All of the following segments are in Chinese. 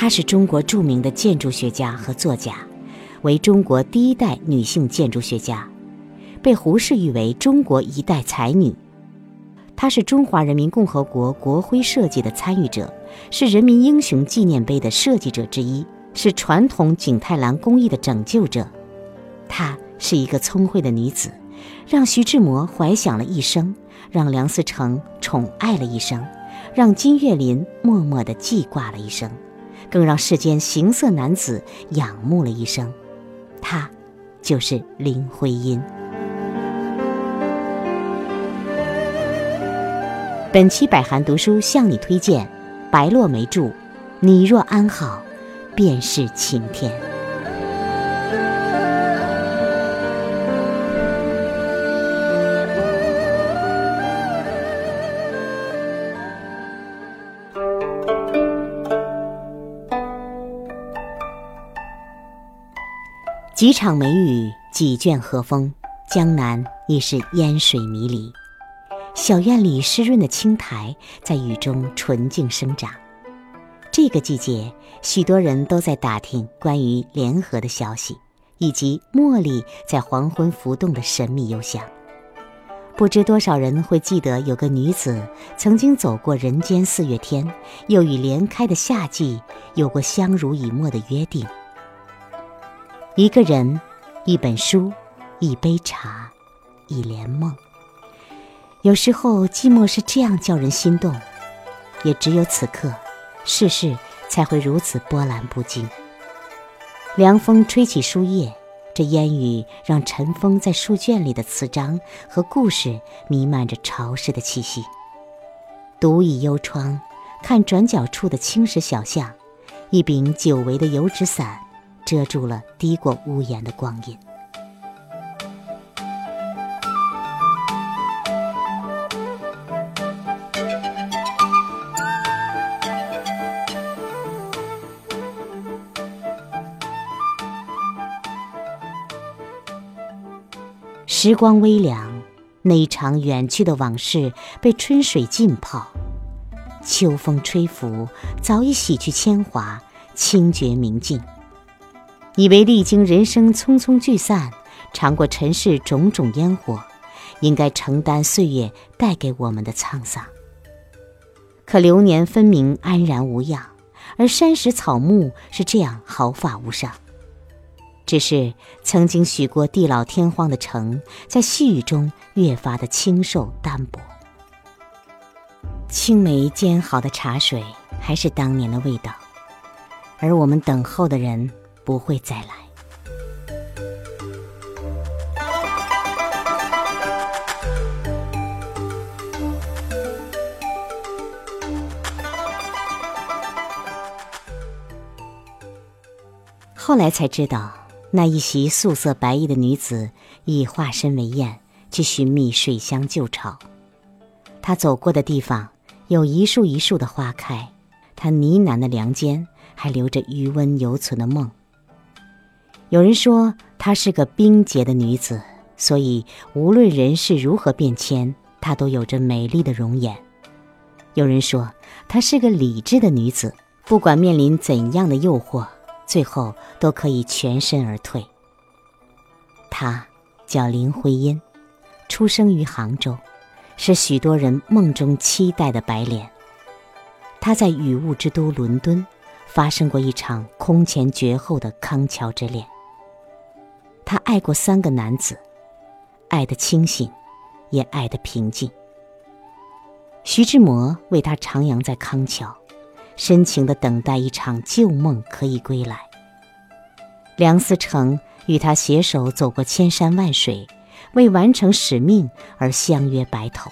她是中国著名的建筑学家和作家，为中国第一代女性建筑学家，被胡适誉为中国一代才女。她是中华人民共和国国徽设计的参与者，是人民英雄纪念碑的设计者之一，是传统景泰蓝工艺的拯救者。她是一个聪慧的女子，让徐志摩怀想了一生，让梁思成宠爱了一生，让金岳霖默默地记挂了一生，更让世间行色男子仰慕了一生。他，就是林徽因。本期百寒读书向你推荐白落梅著《你若安好，便是晴天》。几场梅雨，几卷和风，江南已是烟水迷离。小院里湿润的青苔在雨中纯净生长。这个季节，许多人都在打听关于联合的消息，以及茉莉在黄昏浮动的神秘幽香。不知多少人会记得，有个女子曾经走过人间四月天，又与莲开的夏季有过相濡以沫的约定。一个人，一本书，一杯茶，一帘梦。有时候寂寞是这样叫人心动，也只有此刻，世事才会如此波澜不惊。凉风吹起书页，这烟雨让尘封在书卷里的词章和故事弥漫着潮湿的气息。独倚幽窗，看转角处的青石小巷，一柄久违的油纸伞遮住了低过屋檐的光阴。时光微凉，那一场远去的往事被春水浸泡，秋风吹拂，早已洗去铅华，清绝明净。以为历经人生匆匆聚散，尝过尘世种种烟火，应该承担岁月带给我们的沧桑。可流年分明安然无恙，而山石草木是这样毫发无伤。只是曾经许过地老天荒的城，在细雨中越发的清瘦单薄。青梅煎好的茶水还是当年的味道，而我们等候的人不会再来。后来才知道。那一袭素色白衣的女子，已化身为燕，去寻觅水乡旧巢。她走过的地方，有一树一树的花开；她呢喃的梁间，还留着余温犹存的梦。有人说，她是个冰洁的女子，所以无论人世如何变迁，她都有着美丽的容颜。有人说，她是个理智的女子，不管面临怎样的诱惑。最后都可以全身而退。她叫林徽因，出生于杭州，是许多人梦中期待的白莲。她在雨雾之都伦敦，发生过一场空前绝后的康桥之恋。她爱过三个男子，爱得清醒，也爱得平静。徐志摩为她徜徉在康桥。深情的等待一场旧梦可以归来。梁思成与他携手走过千山万水，为完成使命而相约白头。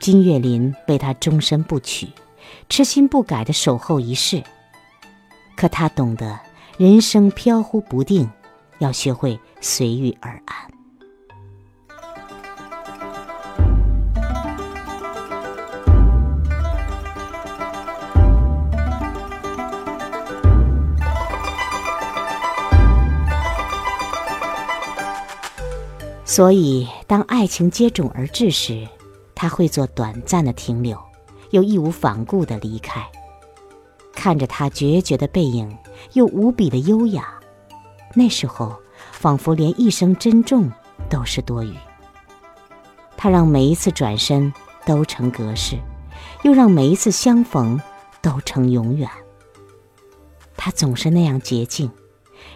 金岳霖为他终身不娶，痴心不改的守候一世。可他懂得人生飘忽不定，要学会随遇而安。所以，当爱情接踵而至时，他会做短暂的停留，又义无反顾的离开。看着他决绝的背影，又无比的优雅。那时候，仿佛连一声珍重都是多余。他让每一次转身都成隔世，又让每一次相逢都成永远。他总是那样洁净，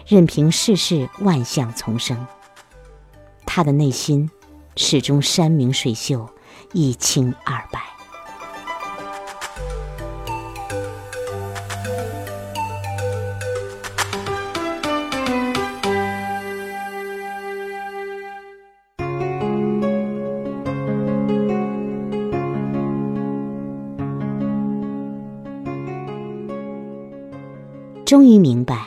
任凭世事万象丛生。他的内心始终山明水秀，一清二白。终于明白，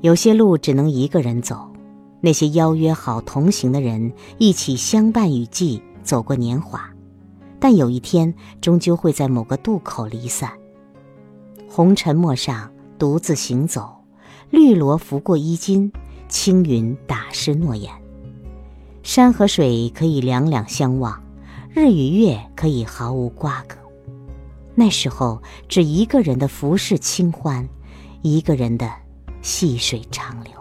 有些路只能一个人走。那些邀约好同行的人，一起相伴雨季，走过年华，但有一天终究会在某个渡口离散。红尘陌上，独自行走，绿萝拂过衣襟，青云打湿诺言。山和水可以两两相望，日与月可以毫无瓜葛。那时候，只一个人的浮世清欢。一个人的细水长流。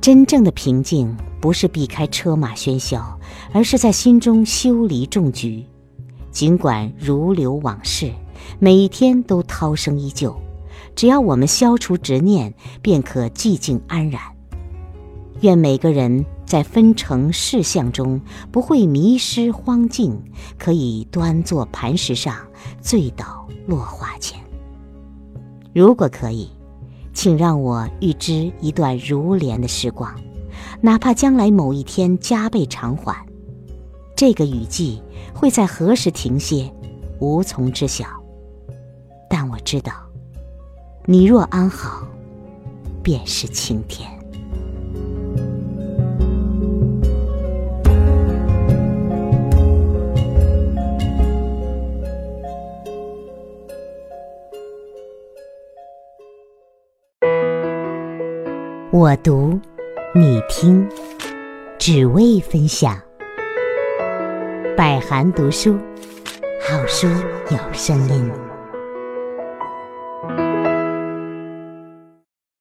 真正的平静，不是避开车马喧嚣，而是在心中修篱种菊。尽管如流往事，每一天都涛声依旧，只要我们消除执念，便可寂静安然。愿每个人。在分成事项中，不会迷失荒径，可以端坐磐石上，醉倒落花前。如果可以，请让我预知一段如莲的时光，哪怕将来某一天加倍偿还。这个雨季会在何时停歇，无从知晓。但我知道，你若安好，便是晴天。我读，你听，只为分享。百寒读书，好书有声音。